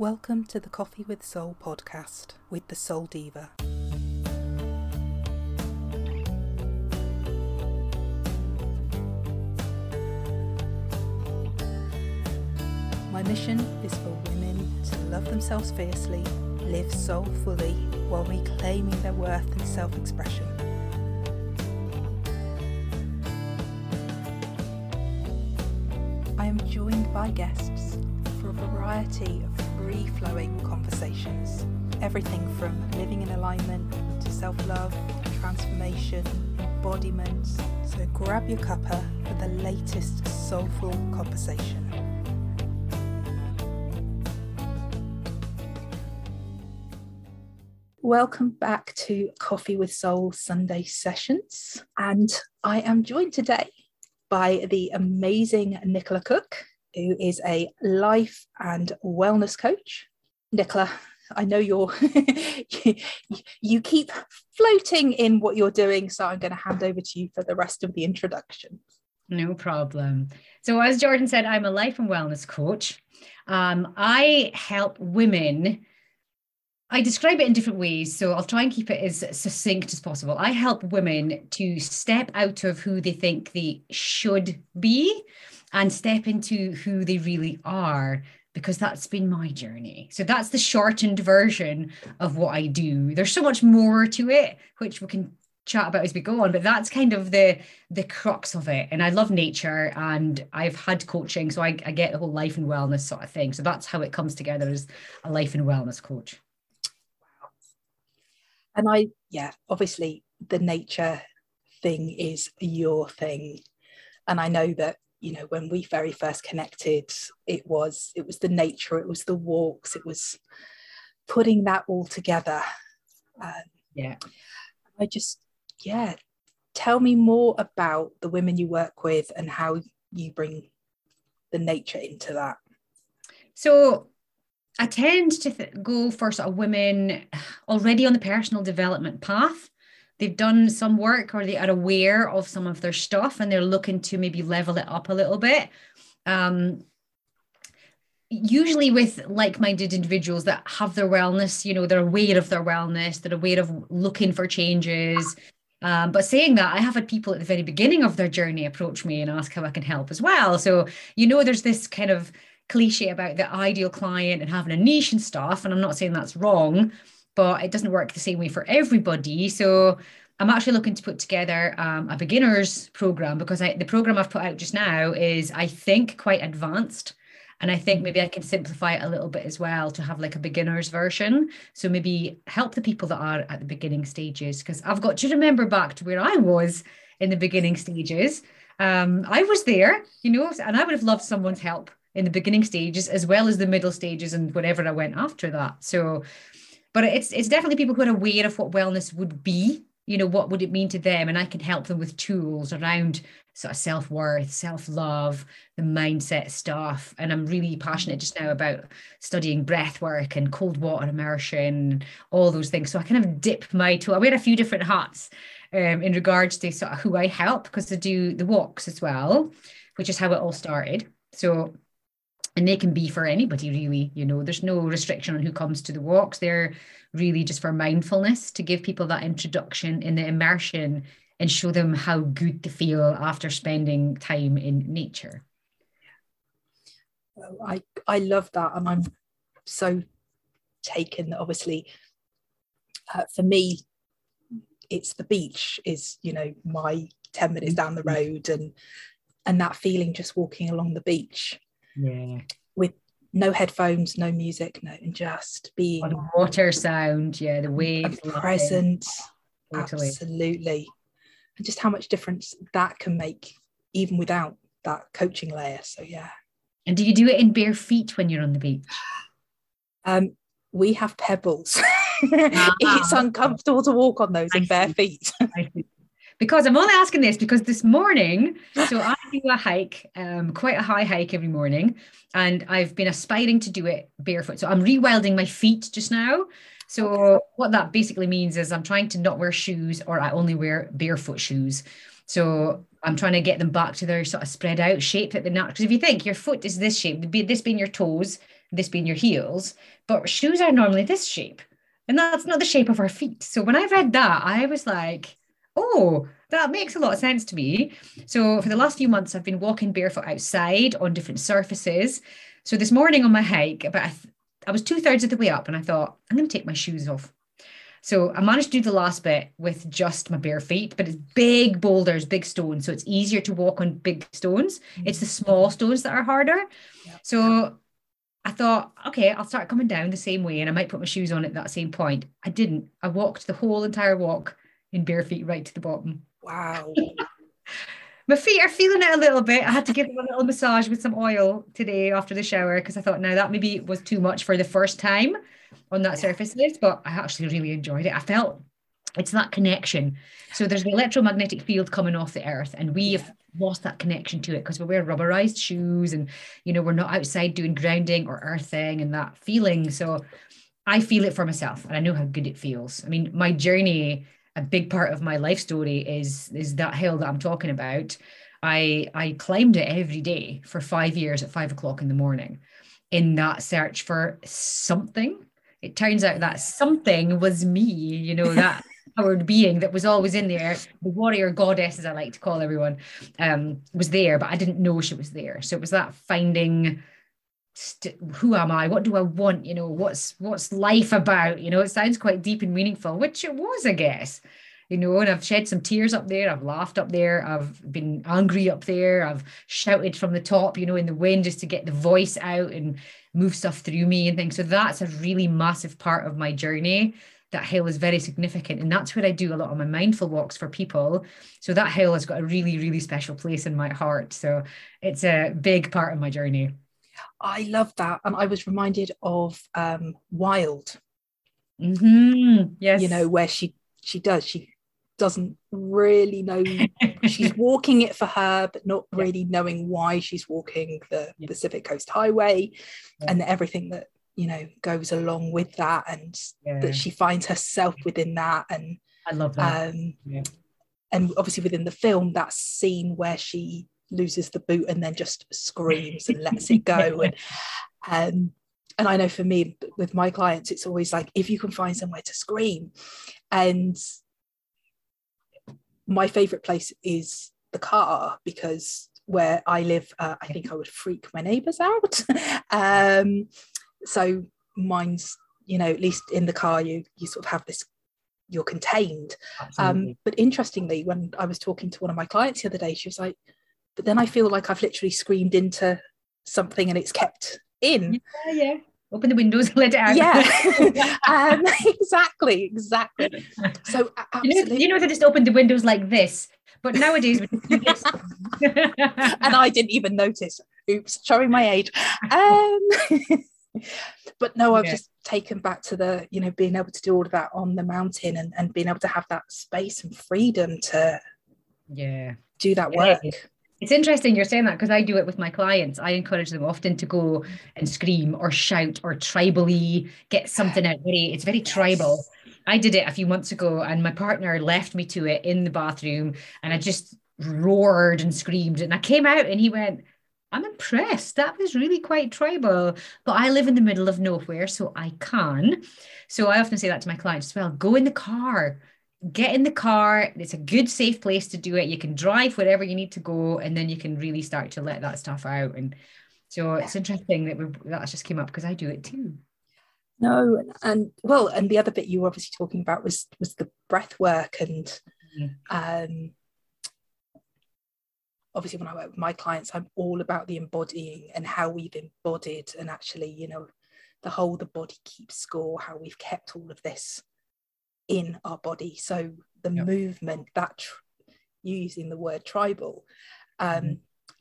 Welcome to the Coffee with Soul podcast with the Soul Diva. My mission is for women to love themselves fiercely, live soulfully while reclaiming their worth and self expression. I am joined by guests for a variety of free flowing conversations. Everything from living in alignment to self love, transformation, embodiment. So grab your cuppa for the latest soulful conversation. Welcome back to Coffee with Soul Sunday sessions. And I am joined today by the amazing Nicola Cook, who is a life and wellness coach. Nicola, I know you're you, you keep floating in what you're doing, so I'm going to hand over to you for the rest of the introduction. No problem. So, as Jordan said, I'm a life and wellness coach. Um, I help women I describe it in different ways, so I'll try and keep it as succinct as possible. I help women to step out of who they think they should be and step into who they really are, because that's been my journey. So that's the shortened version of what I do. There's so much more to it, which we can chat about as we go on but that's kind of the the crux of it and i love nature and i've had coaching so I, I get the whole life and wellness sort of thing so that's how it comes together as a life and wellness coach Wow. and I, yeah, obviously the nature thing is your thing. And I know that, you know, when we very first connected, it was, it was the nature, it was the walks, it was putting that all together. Um, yeah. I just, yeah, tell me more about the women you work with and how you bring the nature into that. So I tend to th- go for sort of women already on the personal development path. They've done some work or they are aware of some of their stuff and they're looking to maybe level it up a little bit. Um, usually with like-minded individuals that have their wellness you know they're aware of their wellness they're aware of looking for changes um, but saying that, I have had people at the very beginning of their journey approach me and ask how I can help as well. So, you know, there's this kind of cliche about the ideal client and having a niche and stuff. And I'm not saying that's wrong, but it doesn't work the same way for everybody. So I'm actually looking to put together um, a beginners program because I, the program I've put out just now is, I think, quite advanced. And I think maybe I can simplify it a little bit as well to have like a beginner's version. So maybe help the people that are at the beginning stages. Because I've got to remember back to where I was in the beginning stages. Um, I was there, you know, and I would have loved someone's help in the beginning stages as well as the middle stages and whatever I went after that. So, but it's it's definitely people who are aware of what wellness would be. You know, what would it mean to them? And I can help them with tools around sort of self worth, self love, the mindset stuff. And I'm really passionate just now about studying breath work and cold water immersion, all those things. So I kind of dip my toe. I wear a few different hats um, in regards to sort of who I help because I do the walks as well, which is how it all started. So and they can be for anybody really. You know there's no restriction on who comes to the walks. They're really just for mindfulness to give people that introduction in the immersion and show them how good to feel after spending time in nature. I i love that. And i'm so taken that obviously uh, for me it's the beach is you know my 10 minutes down the mm-hmm. road and and that feeling just walking along the beach yeah. with no headphones no music no and just being On water sound. Yeah the waves present. totally. absolutely. And just how much difference that can make even without that coaching layer. So yeah. And do you do it in bare feet when you're on the beach? Um we have pebbles. Ah, it's uncomfortable to walk on those I in bare feet. Because I'm only asking this because this morning, so I do a hike, um, quite a high hike every morning, and I've been aspiring to do it barefoot. So I'm rewilding my feet just now. So okay. what that basically means is I'm trying to not wear shoes or I only wear barefoot shoes. So I'm trying to get them back to their sort of spread out shape that they're not. Because if you think your foot is this shape, be this being your toes, this being your heels, but shoes are normally this shape. And that's not the shape of our feet. So when I read that, I was like, oh, that makes a lot of sense to me. So for the last few months, I've been walking barefoot outside on different surfaces. So this morning on my hike, about I was two thirds of the way up, and I thought I'm going to take my shoes off. So I managed to do the last bit with just my bare feet, but it's big boulders, big stones. So it's easier to walk on big stones. Mm-hmm. It's the small stones that are harder. Yeah. So I thought, okay, I'll start coming down the same way and I might put my shoes on at that same point. I didn't. I walked the whole entire walk in bare feet right to the bottom. Wow. my feet are feeling it a little bit. I had to give them a little massage with some oil today after the shower because I thought, now that maybe was too much for the first time on that surface list, but I actually really enjoyed it. I felt it's that connection. So there's the electromagnetic field coming off the earth, and we have lost that connection to it because we wear rubberized shoes and you know we're not outside doing grounding or earthing and that feeling. So I feel it for myself and I know how good it feels. I mean, my journey a big part of my life story is is that hill that I'm talking about. I I climbed it every day for five years at five o'clock in the morning in that search for something. It turns out that something was me, you know, that powered being that was always in there, the warrior goddess, as I like to call everyone, um, was there, but I didn't know she was there. So it was that finding st- who am I? What do I want? You know, what's what's life about? You know, it sounds quite deep and meaningful, which it was, I guess. You know, and I've shed some tears up there. I've laughed up there. I've been angry up there. I've shouted from the top, you know, in the wind just to get the voice out and move stuff through me and things. So that's a really massive part of my journey that hill is very significant. And that's where I do a lot of my mindful walks for people. So that hill has got a really, really special place in my heart. So it's a big part of my journey. I love that. And I was reminded of um, Wild. Mm-hmm. Yes. You know, where she she does, she doesn't really know she's walking it for her, but not yeah. really knowing why she's walking the yeah. Pacific Coast Highway yeah. and everything that you know goes along with that and that she finds herself within that and I love that. Um, and obviously within the film, that scene where she loses the boot and then just screams and lets it go. And um, and I know for me with my clients it's always like if you can find somewhere to scream. And my favorite place is the car because where I live uh, I think I would freak my neighbors out. Um, so mine's you know at least in the car you you sort of have this you're contained. Um, but interestingly when I was talking to one of my clients the other day she was like but then I feel like I've literally screamed into something and it's kept in. Yeah, yeah. Open the windows, and let it out. Yeah, um, exactly, exactly. So absolutely. You know, you know, they just opened the windows like this, but nowadays and I didn't even notice. Oops, showing my age. Um, but no, I've yeah. just taken back to the, you know, being able to do all of that on the mountain and, and being able to have that space and freedom to yeah do that work. It's interesting you're saying that because I do it with my clients. I encourage them often to go and scream or shout or tribally get something out. Very, it's very tribal. I did it a few months ago, and my partner left me to it in the bathroom, and I just roared and screamed. And I came out, and he went, I'm impressed. That was really quite tribal. But I live in the middle of nowhere, so I can. So I often say that to my clients as well go in the car, get in the car. It's a good, safe place to do it. You can drive wherever you need to go, and then you can really start to let that stuff out. And so it's interesting that we that just came up because I do it too. No, and, well, and the other bit you were obviously talking about was was the breath work, and mm. um, obviously when I work with my clients, I'm all about the embodying and how we've embodied, and actually, you know, the whole the body keeps score, how we've kept all of this in our body. So the yep. movement that tr- using the word tribal, um, mm-hmm.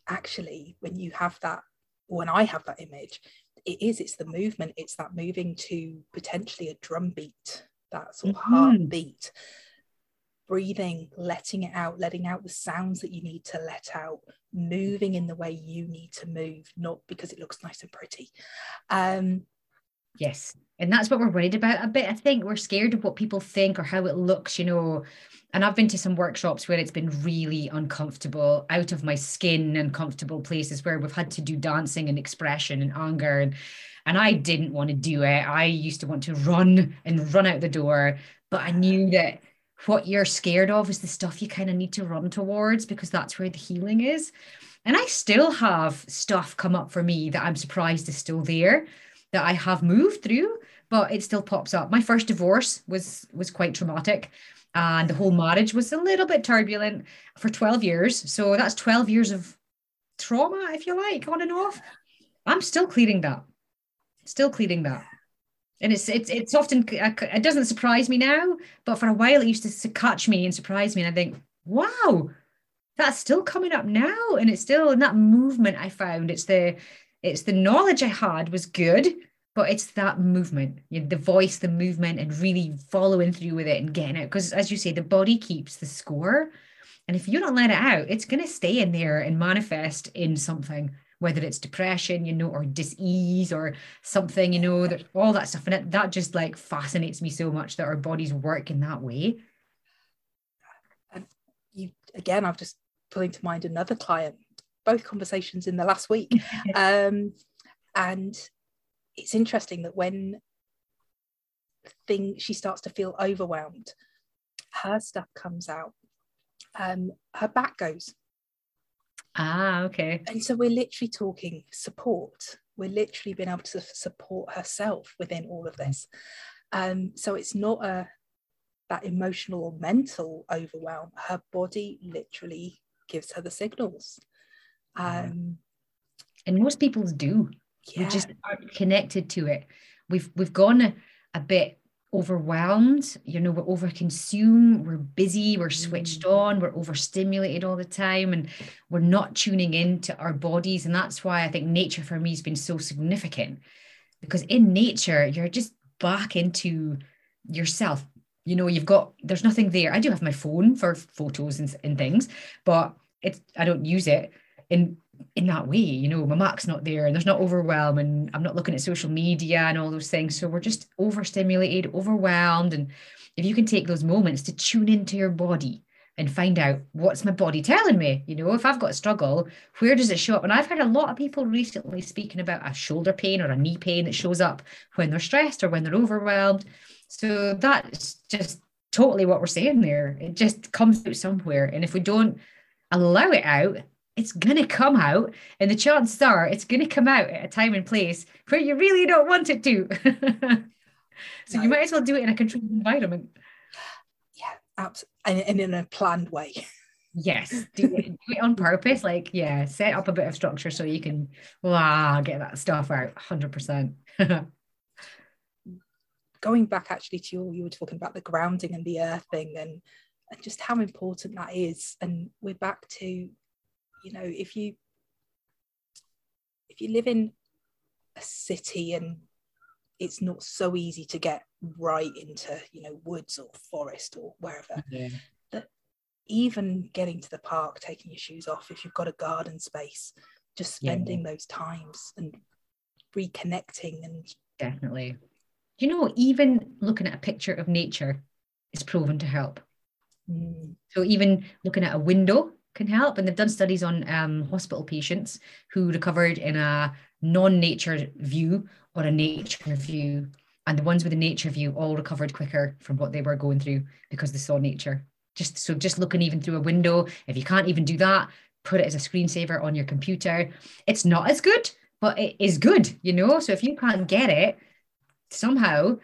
actually, when you have that, when I have that image, it is, it's the movement, it's that moving to potentially a drum beat, that sort of mm-hmm. heartbeat, breathing, letting it out, letting out the sounds that you need to let out, moving in the way you need to move, not because it looks nice and pretty. Um, Yes. And that's what we're worried about a bit. I think we're scared of what people think or how it looks, you know. And I've been to some workshops where it's been really uncomfortable, out of my skin, uncomfortable places where we've had to do dancing and expression and anger. And And I didn't want to do it. I used to want to run and run out the door. But I knew that what you're scared of is the stuff you kind of need to run towards because that's where the healing is. And I still have stuff come up for me that I'm surprised is still there, that I have moved through, but it still pops up. My first divorce was was quite traumatic and the whole marriage was a little bit turbulent for 12 years. So that's 12 years of trauma, if you like, on and off. I'm still clearing that. Still clearing that. And it's it's it's often it doesn't surprise me now, but for a while it used to catch me and surprise me, and I think, wow, that's still coming up now, and it's still in that movement I found. It's the it's the knowledge I had was good, but it's that movement, you know, the voice, the movement, and really following through with it and getting it. Because as you say, the body keeps the score. And if you don't let it out, it's going to stay in there and manifest in something, whether it's depression, you know, or dis-ease or something, you know, all that stuff. And it, that just like fascinates me so much that our bodies work in that way. And you again, I've just pulling to mind another client, both conversations in the last week. um, and it's interesting that when thing she starts to feel overwhelmed, her stuff comes out. Um, her back goes. Ah, okay. And so we're literally talking support. We're literally being able to support herself within all of this. Um, so it's not a that emotional or mental overwhelm. Her body literally gives her the signals. Um, and most people do. Yeah. we just aren't connected to it. We've we've gone a, a bit overwhelmed. You know we're overconsumed we're busy we're switched mm. on we're overstimulated all the time and we're not tuning into our bodies. And that's why i think nature for me has been so significant because in nature you're just back into yourself. You know you've got there's nothing there. I do have my phone for photos and, and things but it's i don't use it in in that way you know my mac's not there and there's not overwhelm and i'm not looking at social media and all those things. So we're just overstimulated overwhelmed. And if you can take those moments to tune into your body and find out what's my body telling me you know if i've got a struggle where does it show up? And i've heard a lot of people recently speaking about a shoulder pain or a knee pain that shows up when they're stressed or when they're overwhelmed. So that's just totally what we're saying there. It just comes out somewhere. And if we don't allow it out it's going to come out. And the chances are it's going to come out at a time and place where you really don't want it to. so no. you might as well do it in a controlled environment. Yeah, absolutely. And, and in a planned way. Yes, do it, do it, on purpose. Like, yeah, set up a bit of structure so you can wow, get that stuff out 100%. Going back actually to your, you were talking about the grounding and the earthing and, and just how important that is. And we're back to you know if you if you live in a city and it's not so easy to get right into you know woods or forest or wherever yeah. that even getting to the park taking your shoes off if you've got a garden space just spending yeah. those times and reconnecting and definitely you know even looking at a picture of nature is proven to help mm. so even looking at a window can help. And they've done studies on um, hospital patients who recovered in a non nature view or a nature view. And the ones with a nature view all recovered quicker from what they were going through because they saw nature. Just so, just looking even through a window, if you can't even do that, put it as a screensaver on your computer. It's not as good, but it is good, you know. So if you can't get it, somehow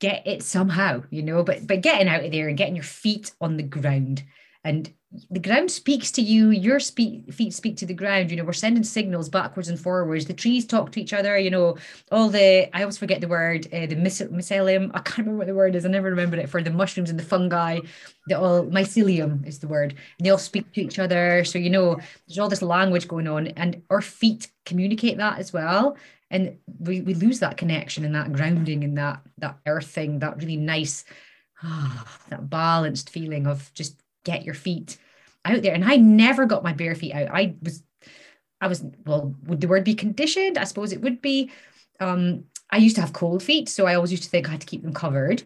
get it somehow, you know. But but getting out of there and getting your feet on the ground and the ground speaks to you your speak, feet speak to the ground you know we're sending signals backwards and forwards. The trees talk to each other you know all the i always forget the word uh, the mycelium i can't remember what the word is i never remember it for the mushrooms and the fungi the all mycelium is the word and they all speak to each other. So you know there's all this language going on and our feet communicate that as well and we, we lose that connection and that grounding and that that earthing that really nice ah, that balanced feeling of just get your feet out there. And I never got my bare feet out. I was, I was, well, would the word be conditioned? I suppose it would be. Um, I used to have cold feet, so I always used to think I had to keep them covered.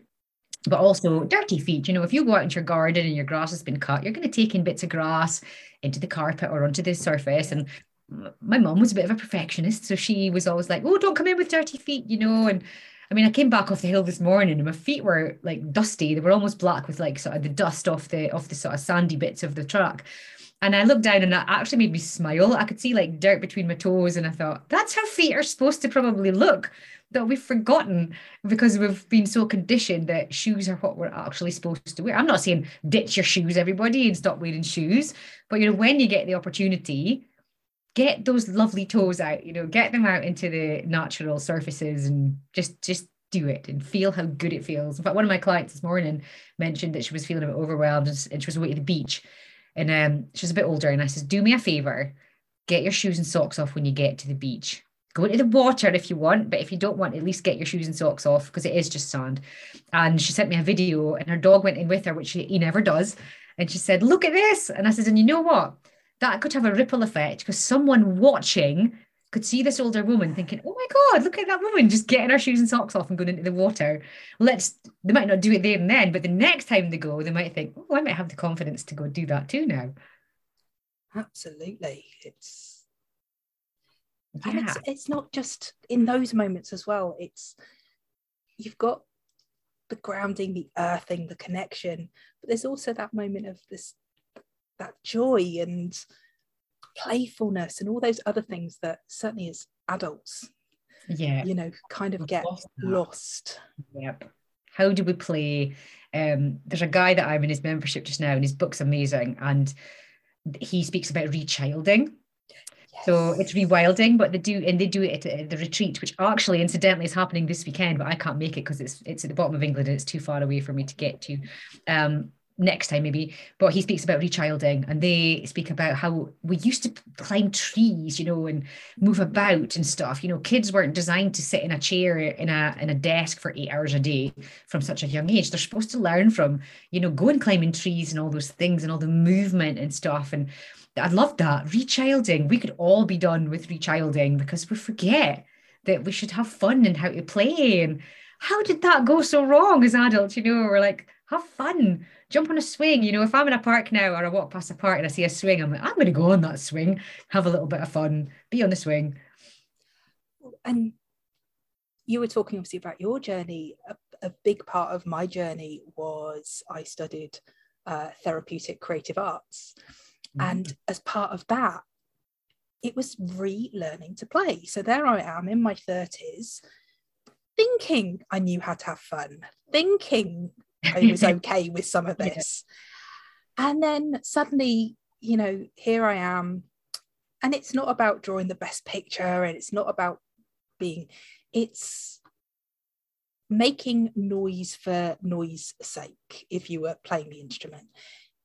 But also dirty feet. You know, if you go out into your garden and your grass has been cut, you're going to take in bits of grass into the carpet or onto the surface. And my mom was a bit of a perfectionist. So she was always like, oh, don't come in with dirty feet, you know. And I mean, I came back off the hill this morning and my feet were like dusty. They were almost black with like sort of the dust off the off the sort of sandy bits of the track. And I looked down and that actually made me smile. I could see like dirt between my toes. And I thought, that's how feet are supposed to probably look. That we've forgotten because we've been so conditioned that shoes are what we're actually supposed to wear. I'm not saying ditch your shoes, everybody, and stop wearing shoes. But you know, when you get the opportunity, get those lovely toes out, you know, get them out into the natural surfaces and just just do it and feel how good it feels. In fact, one of my clients this morning mentioned that she was feeling a bit overwhelmed and she was away at the beach. And um, she was a bit older. And I said, Do me a favor, get your shoes and socks off when you get to the beach. Go into the water if you want, but if you don't want, at least get your shoes and socks off because it is just sand. And she sent me a video, and her dog went in with her, which he never does. And she said, Look at this. And I said, And you know what? That could have a ripple effect because someone watching could see this older woman thinking, "Oh my God, look at that woman just getting her shoes and socks off and going into the water." Let's. They might not do it there and then, but the next time they go, they might think, "Oh, I might have the confidence to go do that too now." Absolutely, it's yeah. and it's it's not just in those moments as well. It's you've got the grounding, the earthing, the connection, but there's also that moment of this that joy and playfulness and all those other things that certainly as adults yeah. you know kind of We've get lost, lost. yep. How do we play um there's a guy that i'm in his membership just now and his book's amazing and he speaks about rechilding. Yes. so it's rewilding but they do and they do it at the retreat which actually incidentally is happening this weekend but i can't make it because it's it's at the bottom of england and it's too far away for me to get to. Um next time maybe but he speaks about rechilding and they speak about how we used to climb trees you know and move about and stuff. You know kids weren't designed to sit in a chair in a in a desk for eight hours a day from such a young age. They're supposed to learn from you know going climbing trees and all those things and all the movement and stuff. And i love that. Rechilding we could all be done with rechilding because we forget that we should have fun and how to play. And how did that go so wrong as adults you know? We're like have fun jump on a swing. You know, if I'm in a park now or I walk past a park and I see a swing, I'm like, I'm going to go on that swing, have a little bit of fun, be on the swing. And you were talking obviously about your journey. A, a big part of my journey was I studied uh, therapeutic creative arts. Mm. And as part of that, it was relearning to play. So there I am in my 30s, thinking I knew how to have fun, thinking I was okay with some of this. Yeah. And then suddenly, you know, here I am. And it's not about drawing the best picture and it's not about being, it's making noise for noise sake, if you were playing the instrument.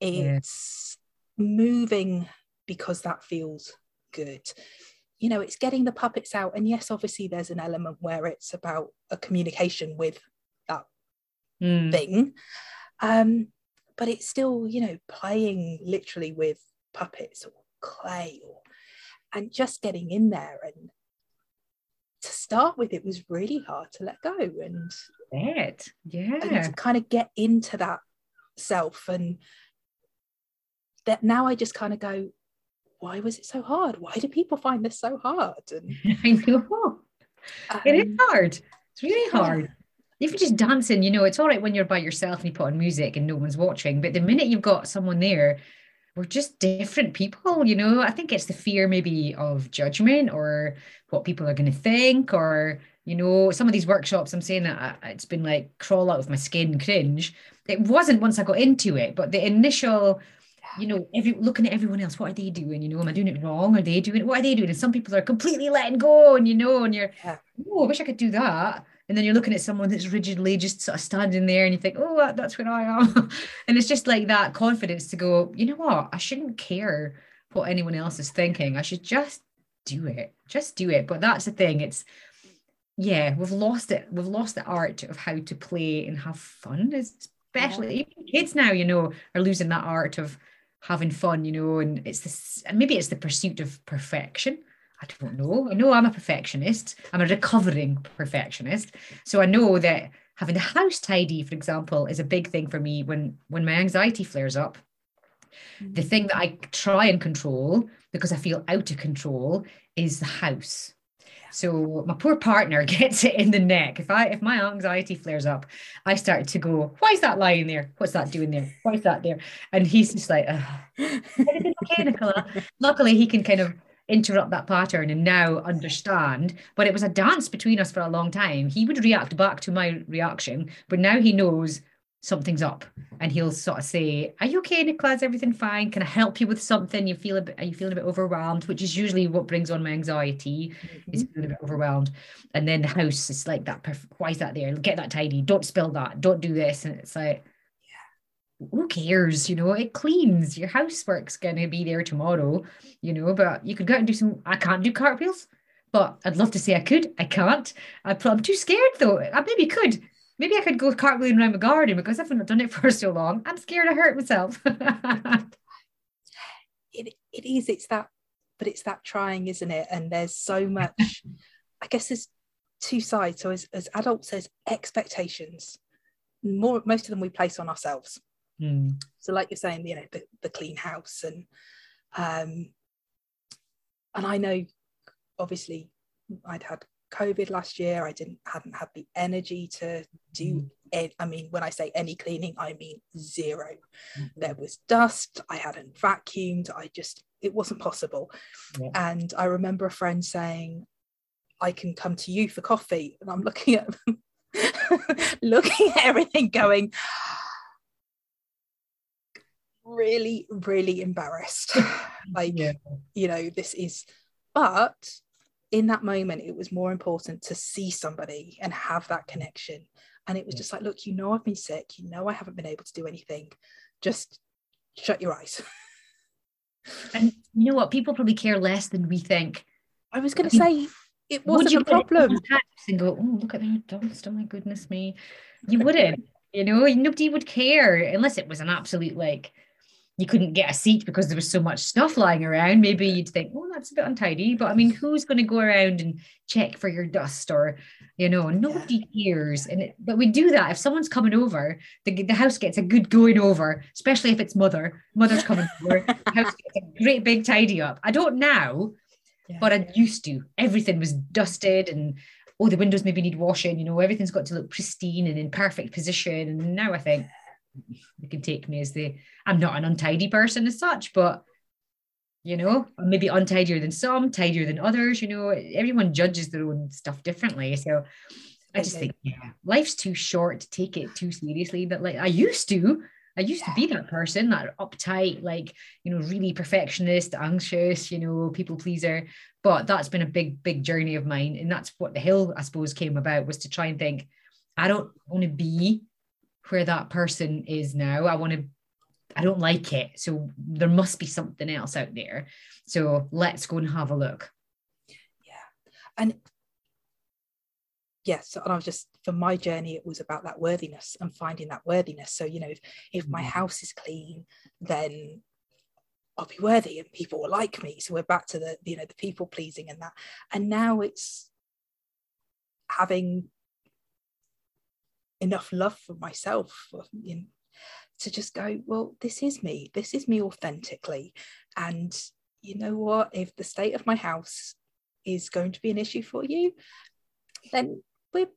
It's yeah. moving because that feels good. You know, it's getting the puppets out. And yes, obviously, there's an element where it's about a communication with mm. thing. Um, but it's still, you know, playing literally with puppets or clay or and just getting in there and to start with it was really hard to let go and it yeah and to kind of get into that self and that now I just kind of go why was it so hard? Why do people find this so hard? And I know. Um, it is um, hard. It's really hard even just dancing, you know, it's all right when you're by yourself and you put on music and no one's watching. But the minute you've got someone there, we're just different people, you know. I think it's the fear maybe of judgment or what people are going to think, or you know, some of these workshops. I'm saying that uh, it's been like crawl out of my skin, cringe. It wasn't once I got into it, but the initial you know, every looking at everyone else, what are they doing? You know, am I doing it wrong? Are they doing it? What are they doing? And some people are completely letting go, and you know, and you're, yeah. oh, I wish I could do that and then you're looking at someone that's rigidly just sort of standing there and you think oh that's where i am. And it's just like that confidence to go you know what? I shouldn't care what anyone else is thinking. I should just do it. Just do it. But that's the thing. It's yeah we've lost it. We've lost the art of how to play and have fun especially yeah. kids now you know are losing that art of having fun you know and it's this and maybe it's the pursuit of perfection I don't know. I know I'm a perfectionist. I'm a recovering perfectionist. So I know that having the house tidy, for example, is a big thing for me when when my anxiety flares up. The mm-hmm. thing that I try and control because I feel out of control is the house. So my poor partner gets it in the neck. If I if my anxiety flares up, I start to go, why is that lying there? What's that doing there? Why is that there? And he's just like, okay, Nicola. Luckily, he can kind of interrupt that pattern and now understand. But it was a dance between us for a long time. He would react back to my reaction, but now he knows something's up and he'll sort of say are you okay Nicola is everything fine? Can I help you with something? You feel a bit are you feeling a bit overwhelmed? Which is usually what brings on my anxiety mm-hmm. is feeling a bit overwhelmed. And then the house is like that why is that there? Get that tidy. Don't spill that. Don't do this. And it's like who cares you know it cleans your housework's gonna be there tomorrow you know but you could go out and do some I can't do cartwheels but I'd love to say I could I can't I'm too scared though I maybe could maybe I could go cartwheeling around my garden because I've not done it for so long. I'm scared I hurt myself. it, it is, it's that, but it's that trying, isn't it? And there's so much, I guess there's two sides. So as, as adults, there's expectations. More, most of them we place on ourselves. Mm. So like you're saying, you know, the, the clean house and, um, and I know obviously I'd had COVID last year. I didn't hadn't had the energy to do it. I mean, when I say any cleaning, I mean 0 mm-hmm. There was dust. I hadn't vacuumed. I just it wasn't possible. Yeah. And I remember a friend saying, "I can come to you for coffee," and I'm looking at them, looking at everything, going. Really really embarrassed. Like yeah. you know this is but in that moment it was more important to see somebody and have that connection. And it was just like look you know i've been sick. You know i haven't been able to do anything. Just shut your eyes. And you know what? People probably care less than we think. I was going to say it wasn't a problem. and go oh look at their dust oh my goodness me. You wouldn't you know? Nobody would care unless it was an absolute like you couldn't get a seat because there was so much stuff lying around, maybe you'd think, oh, that's a bit untidy. But I mean, who's going to go around and check for your dust or, you know, nobody cares. And it, but we do that if someone's coming over, the, the house gets a good going over, especially if it's mother. Mother's coming over, the house gets a great big tidy up. I don't now, yeah. but I used to. Everything was dusted and oh, the windows maybe need washing. You know, everything's got to look pristine and in perfect position. And now I think they can take me as the I'm not an untidy person as such, but you know, maybe untidier than some, tidier than others. You know, everyone judges their own stuff differently. So I just think, yeah, life's too short to take it too seriously. But like I used to, I used to be that person, that uptight, like, you know, really perfectionist, anxious, you know, people pleaser. But that's been a big, big journey of mine. And that's what the hill, I suppose, came about was to try and think, I don't want to be where that person is now. I want to, I don't like it. So there must be something else out there. So let's go and have a look. Yeah. And yes, and I was just for my journey, it was about that worthiness and finding that worthiness. So, you know, if, if my mm. house is clean, then I'll be worthy and people will like me. So we're back to the, you know, the people pleasing and that. And now it's having enough love for myself you know, to just go well this is me. This is me authentically. And you know what? If the state of my house is going to be an issue for you then we're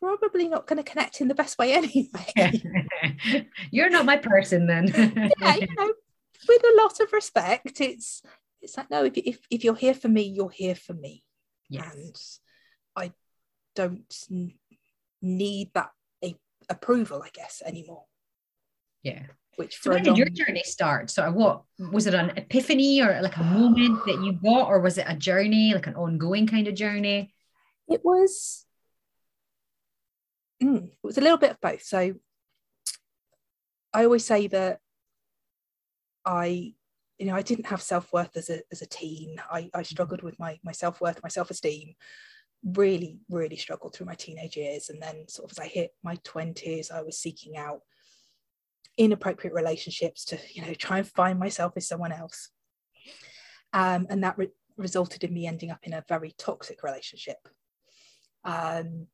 probably not going to connect in the best way anyway. You're not my person then. Yeah you know with a lot of respect it's it's like no if, if, if you're here for me you're here for me. Yes. and i don't need that approval, I guess, anymore. Yeah. Which so when did your journey start? So what was it an epiphany or like a moment that you got, or was it a journey, like an ongoing kind of journey? It was mm, it was a little bit of both. So I always say that I you know I didn't have self-worth as a as a teen. I, I struggled with my my self-worth, my self-esteem really, really struggled through my teenage years. And then, sort of, as I hit my 20s, I was seeking out inappropriate relationships to, you know, try and find myself as someone else. Um, and that re- resulted in me ending up in a very toxic relationship, um,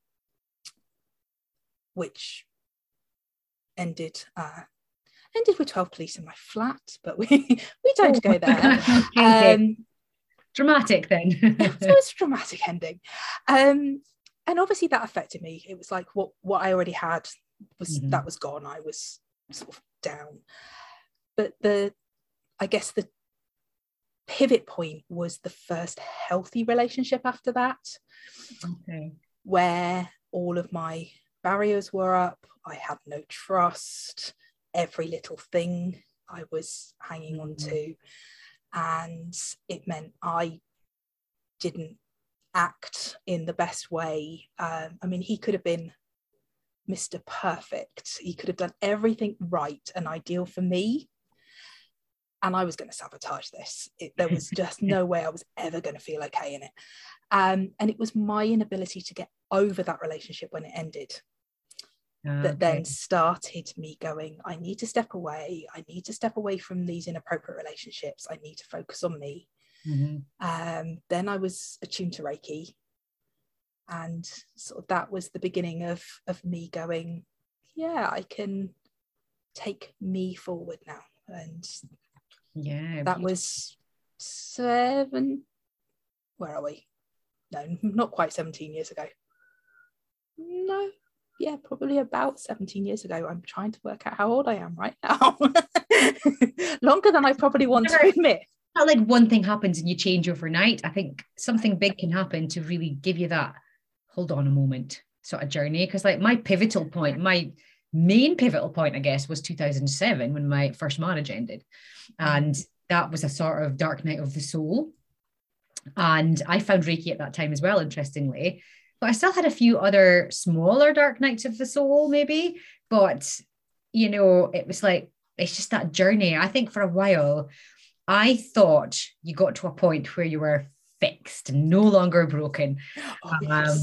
which ended uh, ended with 12 police in my flat, but we, we don't oh. go there. um, dramatic then. it was a dramatic ending. Um, and obviously that affected me. It was like what, what I already had was mm-hmm. that was gone. I was sort of down. But the, I guess the pivot point was the first healthy relationship after that. Okay. Where all of my barriers were up. I had no trust. Every little thing I was hanging mm-hmm. on to. And it meant I didn't act in the best way. Um, I mean, he could have been Mr. Perfect. He could have done everything right and ideal for me. And I was going to sabotage this. It, there was just no way I was ever going to feel okay in it. Um, and it was my inability to get over that relationship when it ended okay. that then started me going, I need to step away. I need to step away from these inappropriate relationships. I need to focus on me. Mm-hmm. Um, then I was attuned to Reiki. And sort of that was the beginning of, of me going, yeah, I can take me forward now. And yeah, that was seven. Where are we? No, not quite 17 years ago. No, yeah, probably about 17 years ago. I'm trying to work out how old I am right now. Longer than I probably want to admit. Not like one thing happens and you change overnight. I think something big can happen to really give you that hold on a moment sort of journey. Because like my pivotal point, my main pivotal point, I guess, was 2007 when my first marriage ended. And that was a sort of dark night of the soul. And I found Reiki at that time as well, interestingly but I still had a few other smaller dark nights of the soul, maybe. But, you know, it was like, it's just that journey. I think for a while, I thought you got to a point where you were fixed, no longer broken. Oh, yes. um,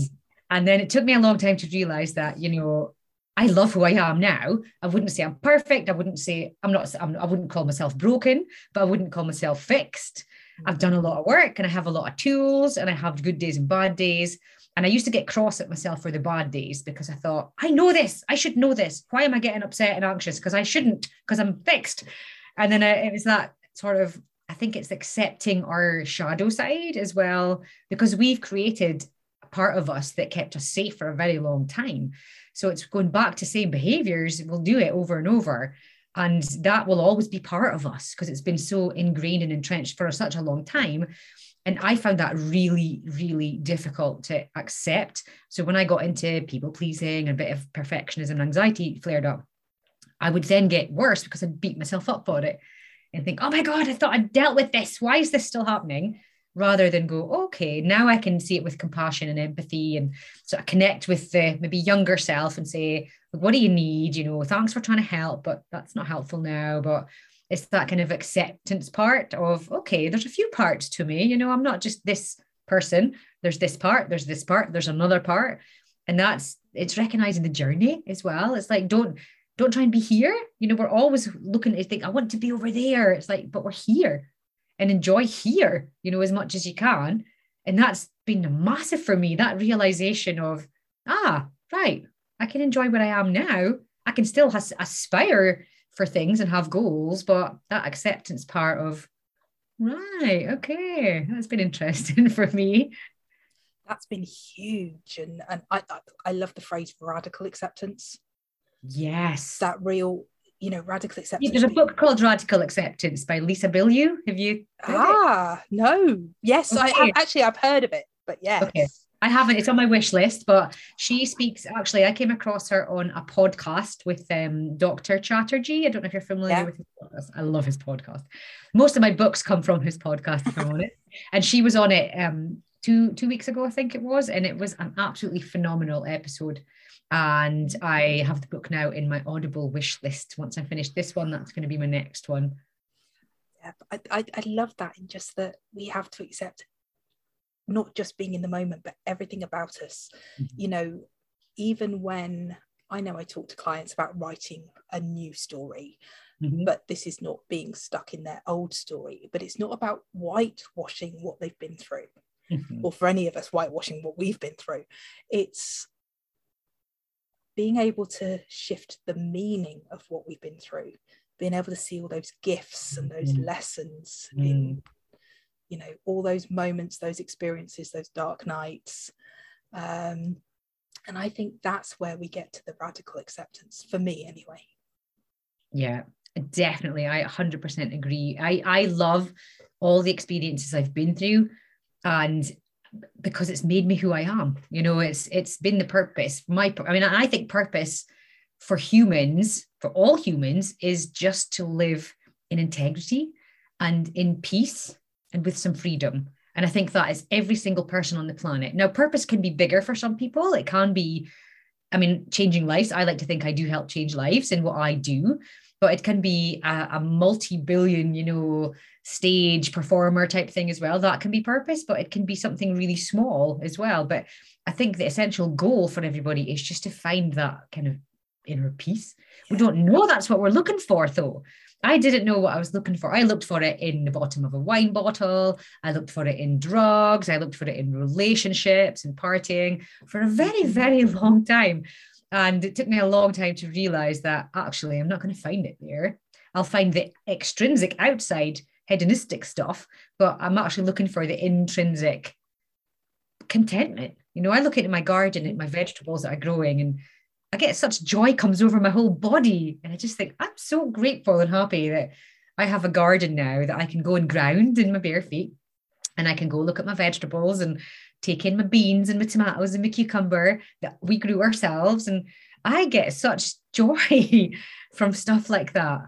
and then it took me a long time to realize that, you know, I love who I am now. I wouldn't say I'm perfect. I wouldn't say I'm not, I'm, I wouldn't call myself broken, but I wouldn't call myself fixed. I've done a lot of work and I have a lot of tools and I have good days and bad days. And I used to get cross at myself for the bad days because I thought, I know this. I should know this. Why am I getting upset and anxious? Because I shouldn't, because I'm fixed. And then it was that sort of, I think it's accepting our shadow side as well, because we've created a part of us that kept us safe for a very long time. So it's going back to same behaviors. We'll do it over and over. And that will always be part of us because it's been so ingrained and entrenched for such a long time and I found that really, really difficult to accept. So when I got into people pleasing and a bit of perfectionism and anxiety flared up, I would then get worse because I'd beat myself up for it and think, oh my God, I thought I'd dealt with this. Why is this still happening? Rather than go, okay, now I can see it with compassion and empathy and sort of connect with the maybe younger self and say, what do you need? You know, thanks for trying to help, but that's not helpful now. But it's that kind of acceptance part of okay there's a few parts to me. You know i'm not just this person. There's this part there's this part there's another part. And that's it's recognizing the journey as well. It's like don't don't try and be here. You know we're always looking to think i want to be over there. It's like but we're here and enjoy here you know as much as you can. And that's been massive for me that realization of ah right i can enjoy what i am now. I can still has, aspire for things and have goals, but that acceptance part of, right, okay, that's been interesting for me. That's been huge. And, and I, I love the phrase radical acceptance. Yes. That real, you know, radical acceptance. Yeah, there's a book called Radical Acceptance by Lisa Bilyeu. Have you? Ah, it? no. Yes, okay. I have, actually I've heard of it, but yes. Okay. I haven't. It's on my wish list, but she speaks. Actually, I came across her on a podcast with um, Dr. Chatterjee. I don't know if you're familiar yeah. with his podcast. I love his podcast. Most of my books come from his podcast, if I'm on it. And she was on it um, two two weeks ago, I think it was, and it was an absolutely phenomenal episode. And I have the book now in my Audible wish list. Once I finish this one, that's going to be my next one. Yeah, I, I, I love that, and just that we have to accept not just being in the moment, but everything about us. Mm-hmm. You know, even when I know I talk to clients about writing a new story, mm-hmm. but this is not being stuck in their old story, but it's not about whitewashing what they've been through, mm-hmm. or for any of us, whitewashing what we've been through. It's being able to shift the meaning of what we've been through being able to see all those gifts and those Mm. lessons Mm. in you know all those moments those experiences those dark nights um, and i think that's where we get to the radical acceptance for me anyway Yeah, definitely. I 100% agree. I, I love all the experiences I've been through and because it's made me who I am. You know, it's it's been the purpose. My I mean, I think purpose for humans, for all humans, is just to live in integrity and in peace and with some freedom. And I think that is every single person on the planet. Now, purpose can be bigger for some people. It can be, I mean, changing lives. I like to think I do help change lives in what I do, but it can be a, a multi-billion, you know, stage performer type thing as well. That can be purpose, but it can be something really small as well. But I think the essential goal for everybody is just to find that kind of inner peace. We don't know that's what we're looking for, though. I didn't know what I was looking for. I looked for it in the bottom of a wine bottle. I looked for it in drugs. I looked for it in relationships and partying for a very, very long time. And it took me a long time to realize that actually I'm not going to find it there. I'll find the extrinsic outside hedonistic stuff, but I'm actually looking for the intrinsic contentment. You know, I look into my garden at my vegetables that are growing and I get such joy comes over my whole body. And I just think I'm so grateful and happy that I have a garden now that I can go and ground in my bare feet and I can go look at my vegetables and take in my beans and my tomatoes and my cucumber that we grew ourselves. And I get such joy from stuff like that.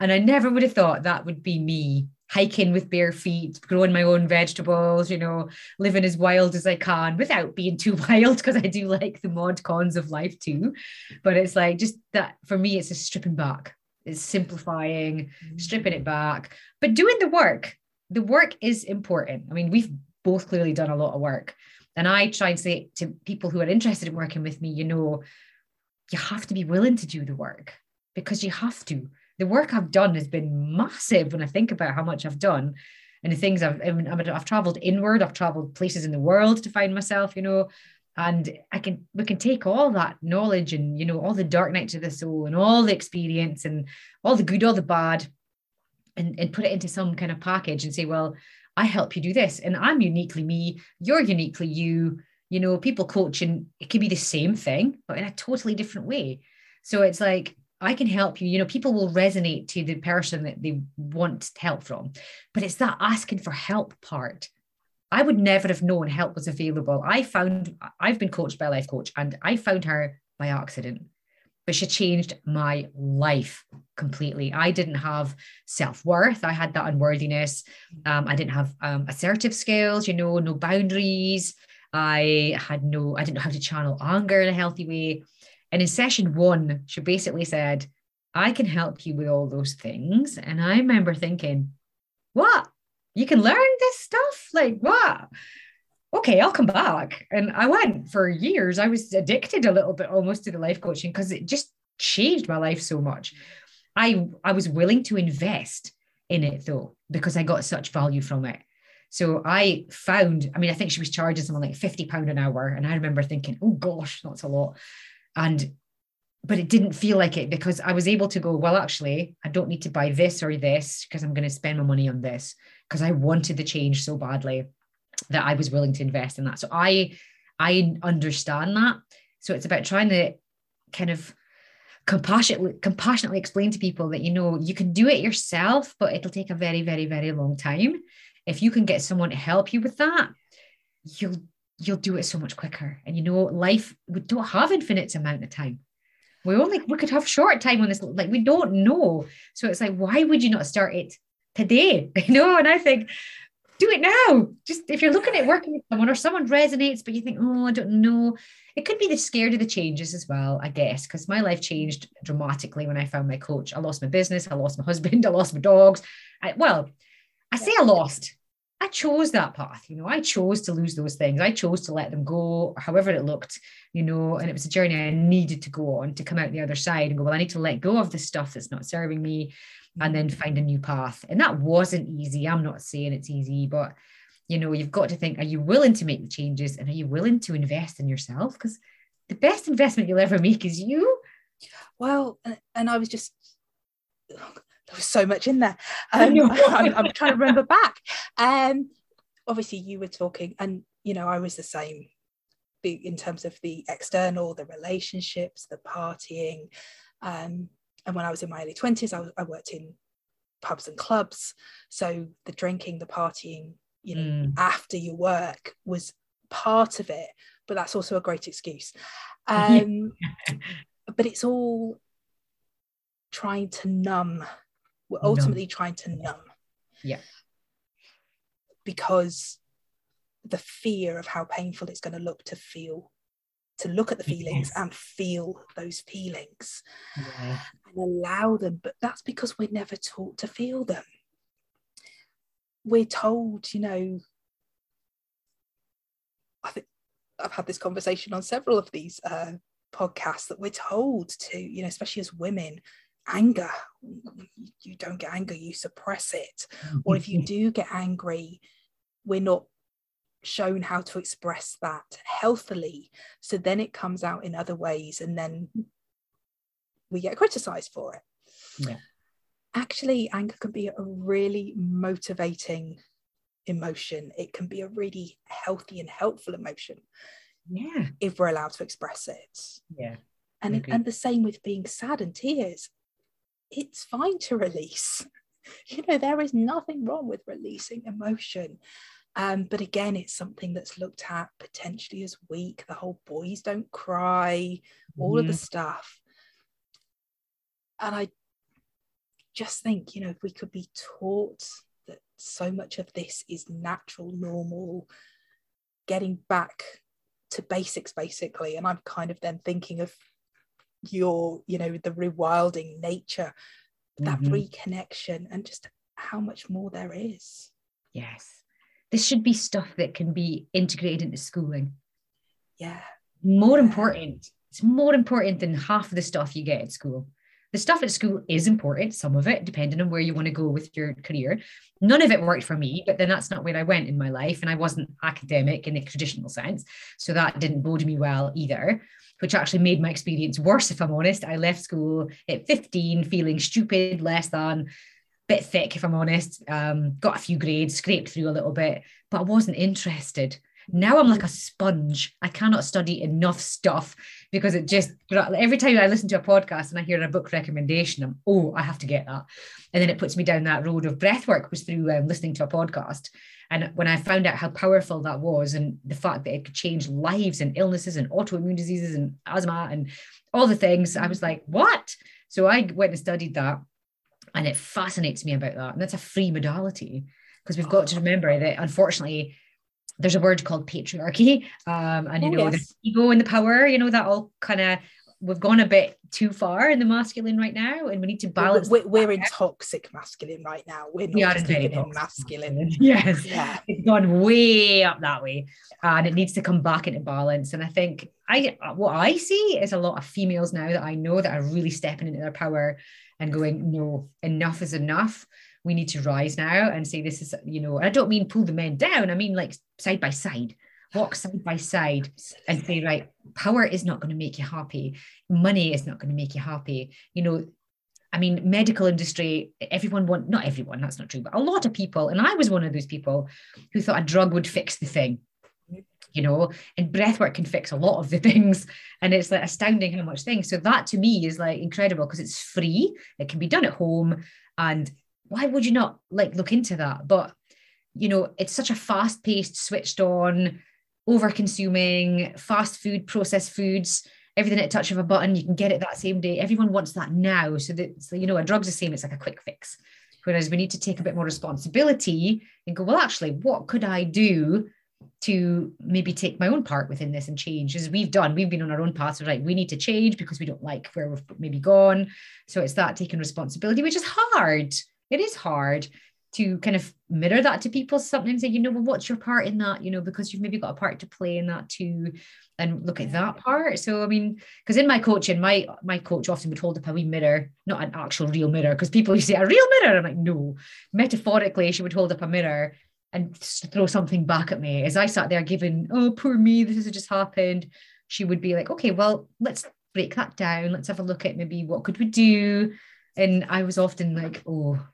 And I never would have thought that would be me hiking with bare feet, growing my own vegetables, you know, living as wild as I can without being too wild because I do like the mod cons of life too. But it's like just that for me, it's a stripping back, it's simplifying, stripping it mm. back, but doing the work. The work is important. I mean, we've both clearly done a lot of work. And I try and say to people who are interested in working with me, you know, you have to be willing to do the work because you have to the work I've done has been massive when I think about how much I've done and the things I've I mean, I've traveled inward, I've traveled places in the world to find myself, you know, and I can we can take all that knowledge and you know all the dark nights of the soul and all the experience and all the good, all the bad, and, and put it into some kind of package and say, well, I help you do this, and I'm uniquely me, you're uniquely you. You know, people coaching it can be the same thing, but in a totally different way. So it's like I can help you. You know, people will resonate to the person that they want help from, but it's that asking for help part. I would never have known help was available. I found I've been coached by a life coach and I found her by accident, but she changed my life completely. I didn't have self worth. I had that unworthiness. Um, I didn't have um, assertive skills, you know, no boundaries. I had no, I didn't know how to channel anger in a healthy way. And in session one, she basically said, I can help you with all those things. And I remember thinking, what? You can learn this stuff? Like, what? Okay, I'll come back. And I went for years. I was addicted a little bit almost to the life coaching because it just changed my life so much. I I was willing to invest in it though, because I got such value from it. So I found, I mean, I think she was charging something like 50 pound an hour. And I remember thinking, oh gosh, that's a lot and but it didn't feel like it because I was able to go, well, actually, I don't need to buy this or this because I'm going to spend my money on this because I wanted the change so badly that I was willing to invest in that. So I I understand that. So it's about trying to kind of compassionately compassionately explain to people that you know you can do it yourself, but it'll take a very, very, very long time. If you can get someone to help you with that, you'll you'll do it so much quicker. And you know, life, we don't have infinite amount of time. We only we could have short time on this, like we don't know. So it's like, why would you not start it today? You know, and I think do it now. Just if you're looking at working with someone or someone resonates, but you think, oh, I don't know. It could be the scared of the changes as well, I guess, because my life changed dramatically when I found my coach. I lost my business, I lost my husband, I lost my dogs. I, well, I say I lost. I chose that path, you know, I chose to lose those things. I chose to let them go, however it looked, you know, and it was a journey I needed to go on to come out the other side and go, well, I need to let go of the stuff that's not serving me and then mm-hmm. find a new path. And that wasn't easy. I'm not saying it's easy, but you know, you've got to think, are you willing to make the changes and are you willing to invest in yourself? Because the best investment you'll ever make is you. Well, and I was just there was so much in there. Um, I'm, I'm, trying to remember back. Um, obviously, you were talking, and you know, I was the same in terms of the external, the relationships, the partying. Um, and when I was in my early 20s, I, I, worked in pubs and clubs. So the drinking, the partying, you know, mm. after your work was part of it, but that's also a great excuse. Um, but it's all trying to numb. We're ultimately numb. trying to numb. Yeah. Because the fear of how painful it's going to look to feel to look at the feelings yes. and feel those feelings yeah. and allow them but that's because we're never taught to feel them we're told you know i think i've had this conversation on several of these uh, podcasts that we're told to you know especially as women anger. You don't get anger you suppress it. Or if you mm-hmm. do get angry we're not shown how to express that healthily. So then it comes out in other ways and then we get criticized for it. Yeah. actually anger can be a really motivating emotion. It can be a really healthy and helpful emotion yeah. if we're allowed to express it. Yeah. And and the same with being sad and tears it's fine to release you know there is nothing wrong with releasing emotion um, but again, it's something that's looked at potentially as weak. The whole boys don't cry, all of the mm-hmm. stuff. And I just think, you know, if we could be taught that so much of this is natural, normal, getting back to basics, basically. And I'm kind of then thinking of your, you know, the rewilding nature, that mm-hmm. reconnection, and just how much more there is. Yes this should be stuff that can be integrated into schooling. Yeah. More important. It's more important than half of the stuff you get at school. The stuff at school is important, some of it, depending on where you want to go with your career. None of it worked for me, but then that's not where I went in my life. And I wasn't academic in the traditional sense. So that didn't bode me well either, which actually made my experience worse, if I'm honest. I left school at 15 feeling stupid, less than, a bit thick, if I'm honest. Um, got a few grades, scraped through a little bit, but I wasn't interested. Now I'm like a sponge. I cannot study enough stuff because it just every time I listen to a podcast and I hear a book recommendation, I'm oh, I have to get that, and then it puts me down that road of breath work was through um, listening to a podcast. And when I found out how powerful that was, and the fact that it could change lives and illnesses and autoimmune diseases and asthma and all the things, I was like, what? So I went and studied that and it fascinates me about that. And that's a free modality because we've got to remember that unfortunately there's a word called patriarchy. Um, and you oh, know, yes. the ego and the power, you know, that all kind of we've gone a bit too far in the masculine right now, and we need to balance. We're, we're in toxic masculine right now. We're not we just in masculine. Yes, yeah. it's gone way up that way, and it needs to come back into balance. And I think I what I see is a lot of females now that I know that are really stepping into their power and going, no, enough is enough. We need to rise now and say, this is, you know, I don't mean pull the men down. I mean, like side by side, walk side by side and say, right, power is not going to make you happy. Money is not going to make you happy. You know, I mean, medical industry, everyone want, not everyone, that's not true, but a lot of people, and I was one of those people who thought a drug would fix the thing you know, and breathwork can fix a lot of the things. And it's like astounding how much things. So that to me is like incredible because it's free. It can be done at home. And why would you not like look into that? But you know, it's such a fast-paced, switched on, over-consuming, fast food, processed foods, everything at touch of a button. You can get it that same day. Everyone wants that now. So that so, you know, a drug's the same, it's like a quick fix. Whereas we need to take a bit more responsibility and go, well, actually, what could I do to maybe take my own part within this and change as we've done we've been on our own path so right we need to change because we don't like where we've maybe gone so it's that taking responsibility which is hard it is hard to kind of mirror that to people sometimes say you know well what's your part in that you know because you've maybe got a part to play in that too and look at that part so i mean because in my coaching my my coach often would hold up a wee mirror not an actual real mirror because people to say a real mirror i'm like no metaphorically she would hold up a mirror and throw something back at me as I sat there giving, oh, poor me, this has just happened. She would be like, okay, well, let's break that down. Let's have a look at maybe what could we do? And I was often like, oh,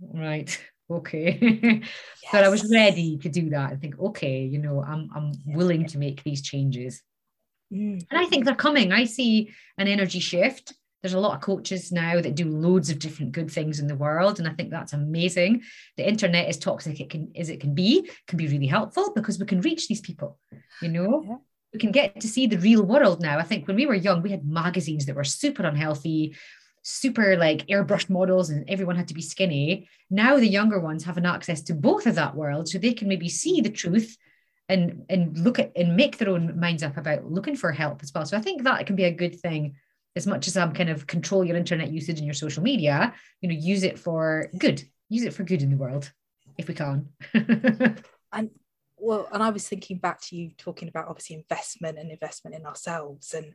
right, okay. yes. but I was ready to do that. I think, okay, you know, I'm I'm willing to make these changes. Mm. And I think they're coming. I see an energy shift. There's a lot of coaches now that do loads of different good things in the world, and I think that's amazing. The internet, as toxic it can as it can be, can be really helpful because we can reach these people. You know, yeah. we can get to see the real world now. I think when we were young, we had magazines that were super unhealthy, super like airbrushed models, and everyone had to be skinny. Now the younger ones have an access to both of that world, so they can maybe see the truth and and look at and make their own minds up about looking for help as well. So I think that can be a good thing as much as I'm kind of control your internet usage and your social media, you know, use it for good, use it for good in the world if we can. and well, and I was thinking back to you talking about obviously investment and investment in ourselves and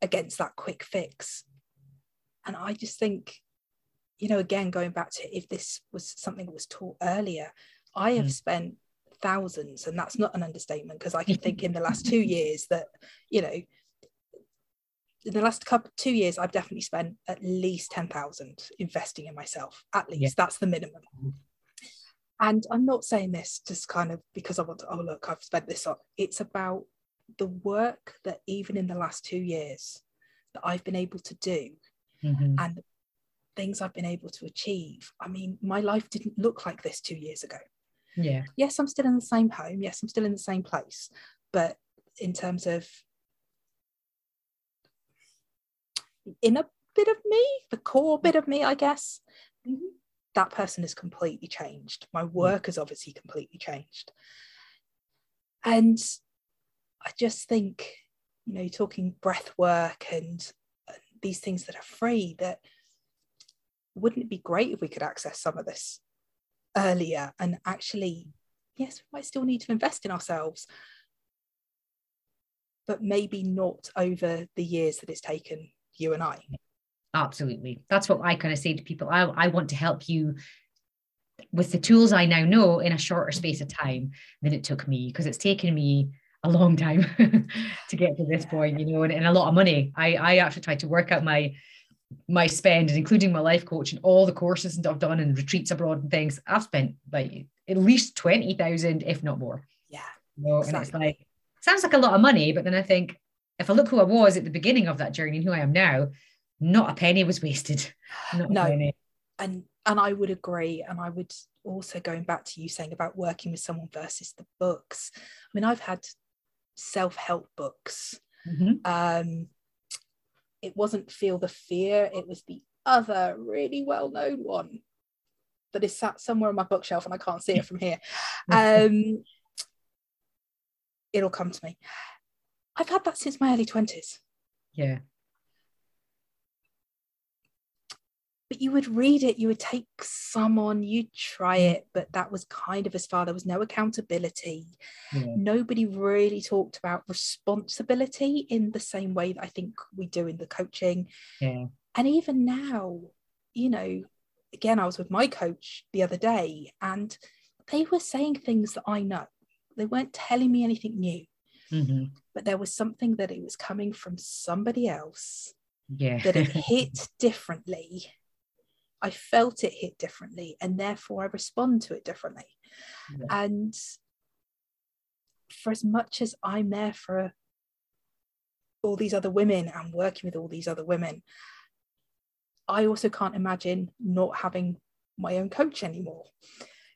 against that quick fix. And I just think, you know, again, going back to if this was something that was taught earlier, I have mm. spent thousands, and that's not an understatement because I can think in the last two years that, you know, in the last couple two years, I've definitely spent at least 10,000 investing in myself. At least yeah. that's the minimum. And I'm not saying this just kind of because I want to, oh, look, I've spent this on. It's about the work that even in the last two years that I've been able to do mm-hmm. and things I've been able to achieve. I mean, my life didn't look like this two years ago. Yeah. Yes, I'm still in the same home. Yes, I'm still in the same place. But in terms of in a bit of me, the core bit of me, I guess, mm-hmm. that person has completely changed. My work has obviously completely changed. And I just think, you know, talking breath work and these things that are free, that wouldn't it be great if we could access some of this earlier and actually, yes, we might still need to invest in ourselves, but maybe not over the years that it's taken you and I. Absolutely. That's what I kind of say to people. I, I want to help you with the tools I now know in a shorter space of time than it took me because it's taken me a long time to get to this point, you know, and, and, a lot of money. I, I actually tried to work out my my spend and including my life coach and all the courses that I've done and retreats abroad and things. I've spent like at least 20,000, if not more. Yeah. You know, exactly. And it's like, sounds like a lot of money, but then I think if I look who I was at the beginning of that journey and who I am now, not a penny was wasted. Not no. And and I would agree. And I would also going back to you saying about working with someone versus the books. I mean, I've had self-help books. Mm-hmm. Um, it wasn't Feel the Fear, it was the other really well-known one that is sat somewhere on my bookshelf and I can't see it from here. Um, it'll come to me. I've had that since my early 20s. Yeah. But you would read it, you would take some on, you'd try it, but that was kind of as far. There was no accountability. Yeah. Nobody really talked about responsibility in the same way that I think we do in the coaching. Yeah. And even now, you know, again, I was with my coach the other day and they were saying things that I know. They weren't telling me anything new. Mm-hmm. But there was something that it was coming from somebody else. Yeah. that it hit differently. I felt it hit differently, and therefore I respond to it differently. Yeah. And for as much as I'm there for all these other women and working with all these other women, I also can't imagine not having my own coach anymore.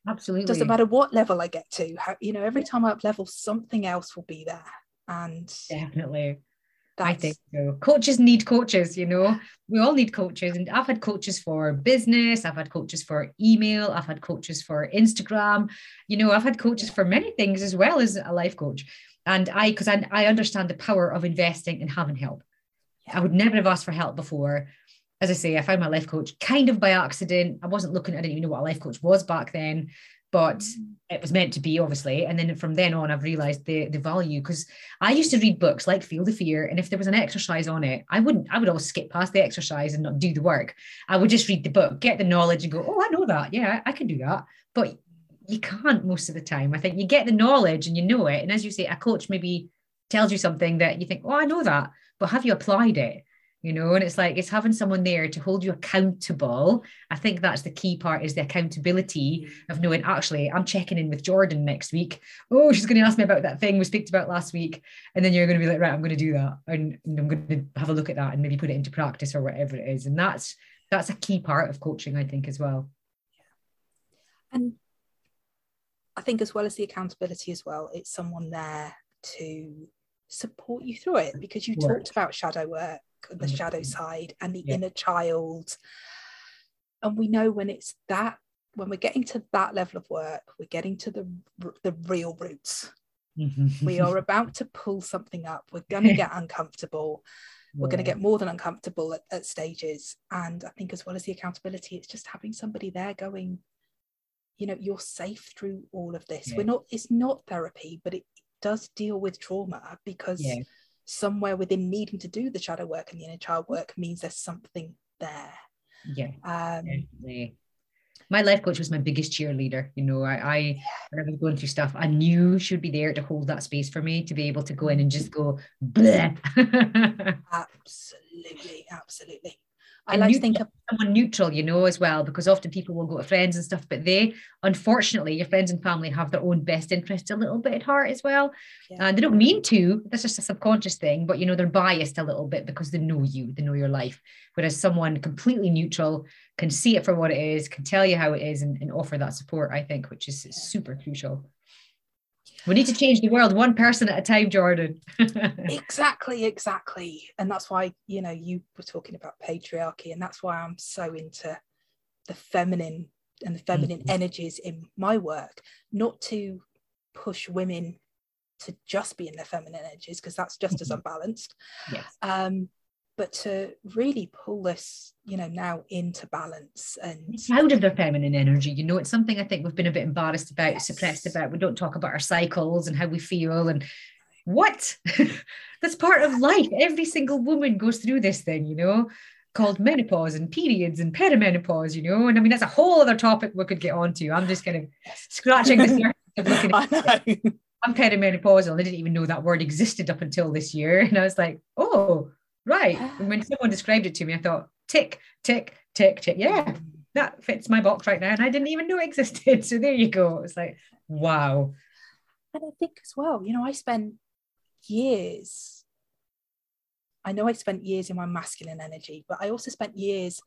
Absolutely. Doesn't matter what level I get to. You know, every time I up level, something else will be there. And definitely. I think so. Coaches need coaches, you know. We all need coaches. And I've had coaches for business, I've had coaches for email, I've had coaches for Instagram, you know, I've had coaches for many things as well as a life coach. And I, because I, I understand the power of investing and having help. I would never have asked for help before as I say, I found my life coach kind of by accident. I wasn't looking, I didn't even know what a life coach was back then, but mm. it was meant to be, obviously. And then from then on, I've realized the, the value because I used to read books like Feel the Fear. And if there was an exercise on it, I wouldn't, I would always skip past the exercise and not do the work. I would just read the book, get the knowledge and go, oh, I know that. Yeah, I can do that. But you can't most of the time. I think you get the knowledge and you know it. And as you say, a coach maybe tells you something that you think, oh, I know that, but have you applied it? You know and it's like it's having someone there to hold you accountable. I think that's the key part is the accountability of knowing actually i'm checking in with jordan next week. Oh she's going to ask me about that thing we spoke about last week. And then you're going to be like right i'm going to do that and, and i'm going to have a look at that and maybe put it into practice or whatever it is. And that's that's a key part of coaching i think as well. And i think as well as the accountability as well it's someone there to support you through it because you talked about shadow work and the shadow side and the yeah. inner child. And we know when it's that when we're getting to that level of work we're getting to the the real roots. Mm-hmm. we are about to pull something up. We're going to get uncomfortable. We're going to get more than uncomfortable at, at stages. And i think as well as the accountability it's just having somebody there going you know you're safe through all of this. Yeah. we're not it's not therapy but it does deal with trauma because yeah somewhere within needing to do the shadow work and the inner child work means there's something there. Yeah. Um, definitely. My life coach was my biggest cheerleader. You know, I, I, when I was going through stuff, I knew she would be there to hold that space for me to be able to go in and just go, bleh. absolutely, absolutely. I like to think of someone neutral, you know, as well, because often people will go to friends and stuff, but they, unfortunately, your friends and family have their own best interests a little bit at heart as well. Yeah. And they don't mean to, that's just a subconscious thing, but you know, they're biased a little bit because they know you, they know your life. Whereas someone completely neutral can see it for what it is, can tell you how it is, and, and offer that support, I think, which is super crucial. We need to change the world one person at a time, Jordan. exactly, exactly. And that's why, you know, you were talking about patriarchy, and that's why I'm so into the feminine and the feminine mm-hmm. energies in my work, not to push women to just be in their feminine energies, because that's just mm-hmm. as unbalanced. Yes. Um, but to really pull this you know now into balance and out of their feminine energy you know it's something i think we've been a bit embarrassed about yes. suppressed about. We don't talk about our cycles and how we feel and what? That's part of life. Every single woman goes through this thing you know called menopause and periods and perimenopause you know and i mean that's a whole other topic we could get onto. I'm just kind of scratching the surface of looking at it. i'm perimenopausal. I didn't even know that word existed up until this year. And i was like oh Right. And when someone described it to me, I thought, tick, tick, tick, tick. Yeah, that fits my box right now. And I didn't even know it existed. So there you go. It's like, wow. And I think as well, you know, I spent years, I know I spent years in my masculine energy, but I also spent years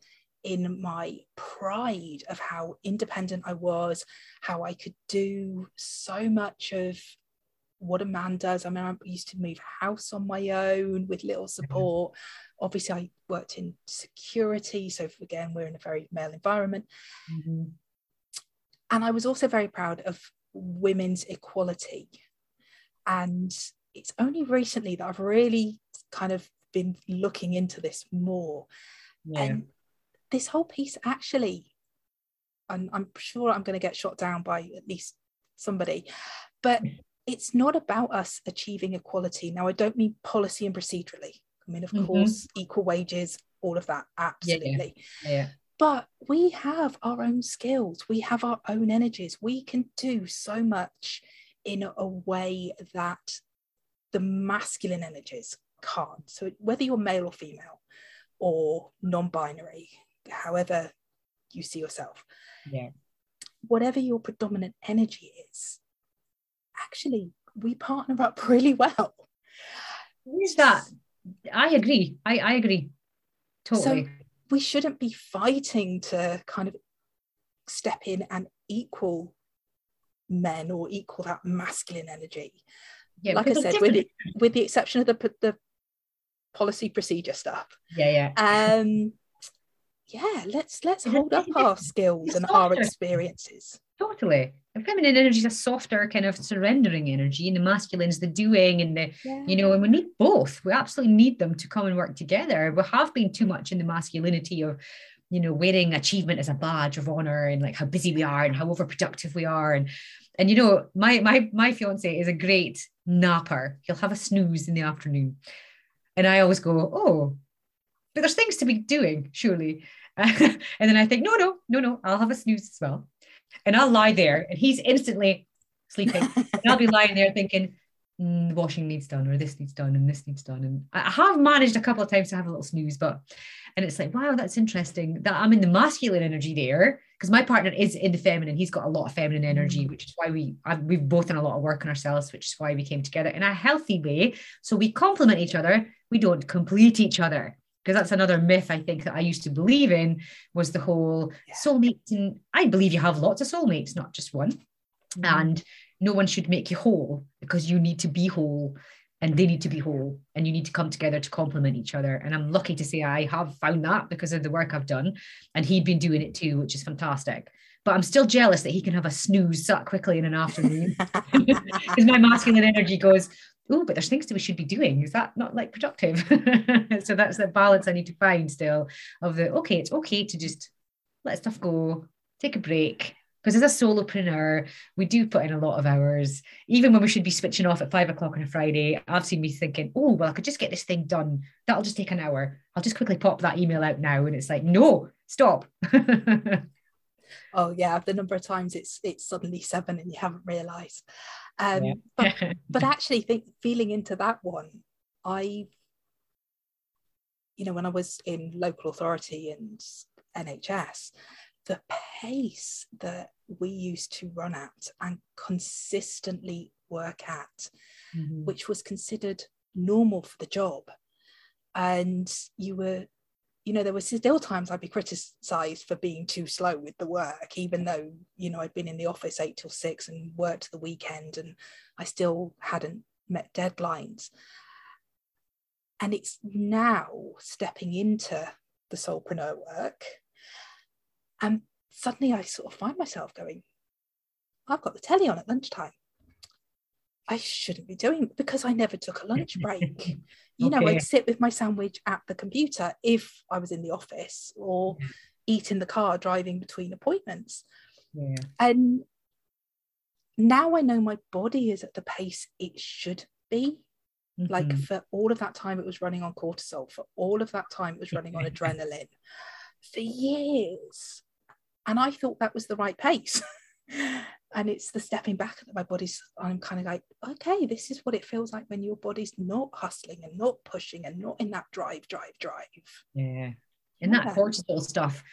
in my pride of how independent I was, how I could do so much of what a man does. I mean, I used to move house on my own with little mm-hmm. support. Mm-hmm. Obviously, I worked in security. So, again, we're in a very male environment. Mm-hmm. And I was also very proud of women's equality. And it's only recently that I've really kind of been looking into this more. Yeah. And this whole piece actually, and I'm sure I'm going to get shot down by at least somebody, but it's not about us achieving equality. Now, I don't mean policy and procedurally. I mean, of mm-hmm. course, equal wages, all of that, absolutely. Yeah, yeah. But we have our own skills, we have our own energies. We can do so much in a way that the masculine energies can't. So, whether you're male or female or non binary, however you see yourself, yeah. whatever your predominant energy is, actually we partner up really well. Is that? I agree. I, I agree. Totally. So we shouldn't be fighting to kind of step in and equal men or equal that masculine energy. Yeah, like I said, with the, with the exception of the the policy procedure stuff. Yeah, yeah. Um, yeah. Let's let's hold up our skills and our experiences. Totally. The feminine energy is a softer kind of surrendering energy, and the masculine is the doing and the, yeah. you know, and we need both. We absolutely need them to come and work together. We have been too much in the masculinity of, you know, wearing achievement as a badge of honor and like how busy we are and how overproductive we are. And and you know, my my my fiance is a great napper. He'll have a snooze in the afternoon. And I always go, oh, but there's things to be doing, surely. and then I think, no, no, no, no, I'll have a snooze as well and I'll lie there and he's instantly sleeping. and I'll be lying there thinking, mm, washing needs done or this needs done and this needs done and i have managed a couple of times to have a little snooze but and it's like wow that's interesting that i'm in the masculine energy there because my partner is in the feminine he's got a lot of feminine energy mm. which is why we I've, we've both done a lot of work on ourselves which is why we came together in a healthy way so we complement each other we don't complete each other because that's another myth I think that I used to believe in was the whole yeah. soulmates and I believe you have lots of soulmates not just one mm. and no one should make you whole because you need to be whole and they need to be whole and you need to come together to complement each other and i'm lucky to say i have found that because of the work i've done and he'd been doing it too which is fantastic but i'm still jealous that he can have a snooze that quickly in an afternoon because my masculine energy goes oh but there's things that we should be doing is that not like productive so that's the balance i need to find still of the okay it's okay to just let stuff go take a break because as a solopreneur, we do put in a lot of hours. Even when we should be switching off at five o'clock on a Friday, I've seen me thinking, oh, well, I could just get this thing done. That'll just take an hour. I'll just quickly pop that email out now. And it's like, no, stop. oh yeah, the number of times it's it's suddenly seven and you haven't realized. Um, yeah. but but actually think feeling into that one, I you know, when I was in local authority and NHS, the pace that we used to run at and consistently work at, mm-hmm. which was considered normal for the job. And you were, you know, there were still times I'd be criticized for being too slow with the work, even though, you know, I'd been in the office eight till six and worked the weekend and I still hadn't met deadlines. And it's now stepping into the soulpreneur work and suddenly I sort of find myself going, I've got the telly on at lunchtime. I shouldn't be doing because I never took a lunch break. you okay. know, I'd sit with my sandwich at the computer if I was in the office or yeah. eat in the car driving between appointments. Yeah. And now I know my body is at the pace it should be. Mm-hmm. Like for all of that time, it was running on cortisol. For all of that time, it was running on adrenaline. For years, and I thought that was the right pace. and it's the stepping back that my body's, I'm kind of like, okay, this is what it feels like when your body's not hustling and not pushing and not in that drive, drive, drive. Yeah. And that cortisol stuff,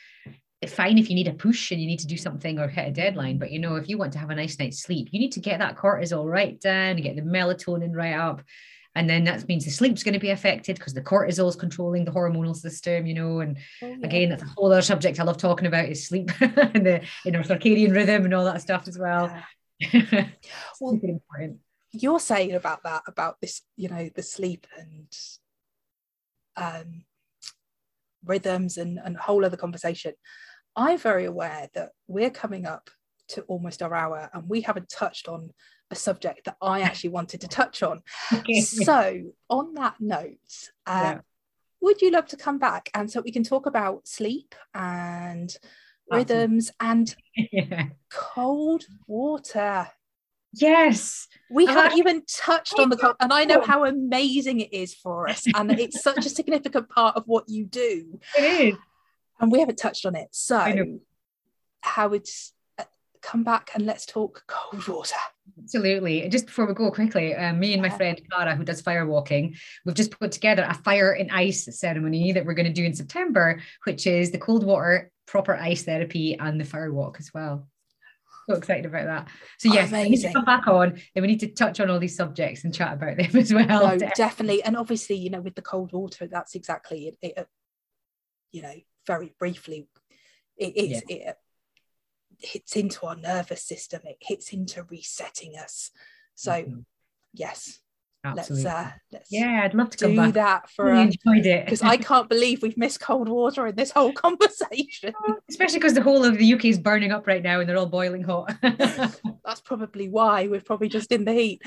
eh, fine if you need a push and you need to do something or hit a deadline, but you know, if you want to have a nice night's sleep, you need to get that cortisol right down and get the melatonin right up and then that means the sleep's going to be affected because the cortisol is controlling the hormonal system you know and oh, yeah. again that's a whole other subject i love talking about is sleep and the you know circadian rhythm and all that stuff as well yeah. well important you're saying about that about this you know the sleep and um rhythms and, and a whole other conversation i'm very aware that we're coming up to almost our hour and we haven't touched on a subject that I actually wanted to touch on. so, on that note, uh, yeah. would you love to come back and so we can talk about sleep and rhythms and yeah. cold water? Yes. We haven't even touched on the cold, and I know how amazing it is for us, and it's such a significant part of what you do. It is. And we haven't touched on it. So, how Howard, come back and let's talk cold water. Absolutely. Just before we go quickly, uh, me and my friend Cara, who does fire walking, we've just put together a fire and ice ceremony that we're going to do in September, which is the cold water, proper ice therapy, and the fire walk as well. So excited about that. So yes, Amazing. we need to come back on and we need to touch on all these subjects and chat about them as well. No, definitely. And obviously, you know, with the cold water, that's exactly it. it you know, very briefly, it, it's yeah. it, hits into our nervous system it hits into resetting us. So mm-hmm. yes Absolutely. let's uh let's yeah i'd love to do that for really enjoyed it. because i can't believe we've missed cold water in this whole conversation. Especially because the whole of the uk is burning up right now and they're all boiling hot. That's probably why we're probably just in the heat.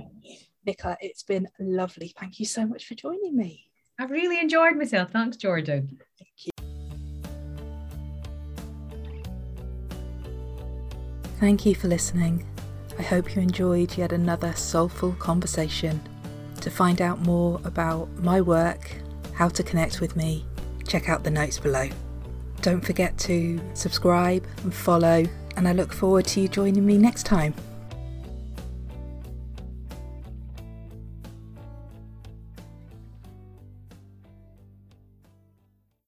Nicola it's been lovely. Thank you so much for joining me. I've really enjoyed myself. Thanks jordan. Thank you Thank you for listening. I hope you enjoyed yet another soulful conversation. To find out more about my work, how to connect with me, check out the notes below. Don't forget to subscribe and follow, and I look forward to you joining me next time.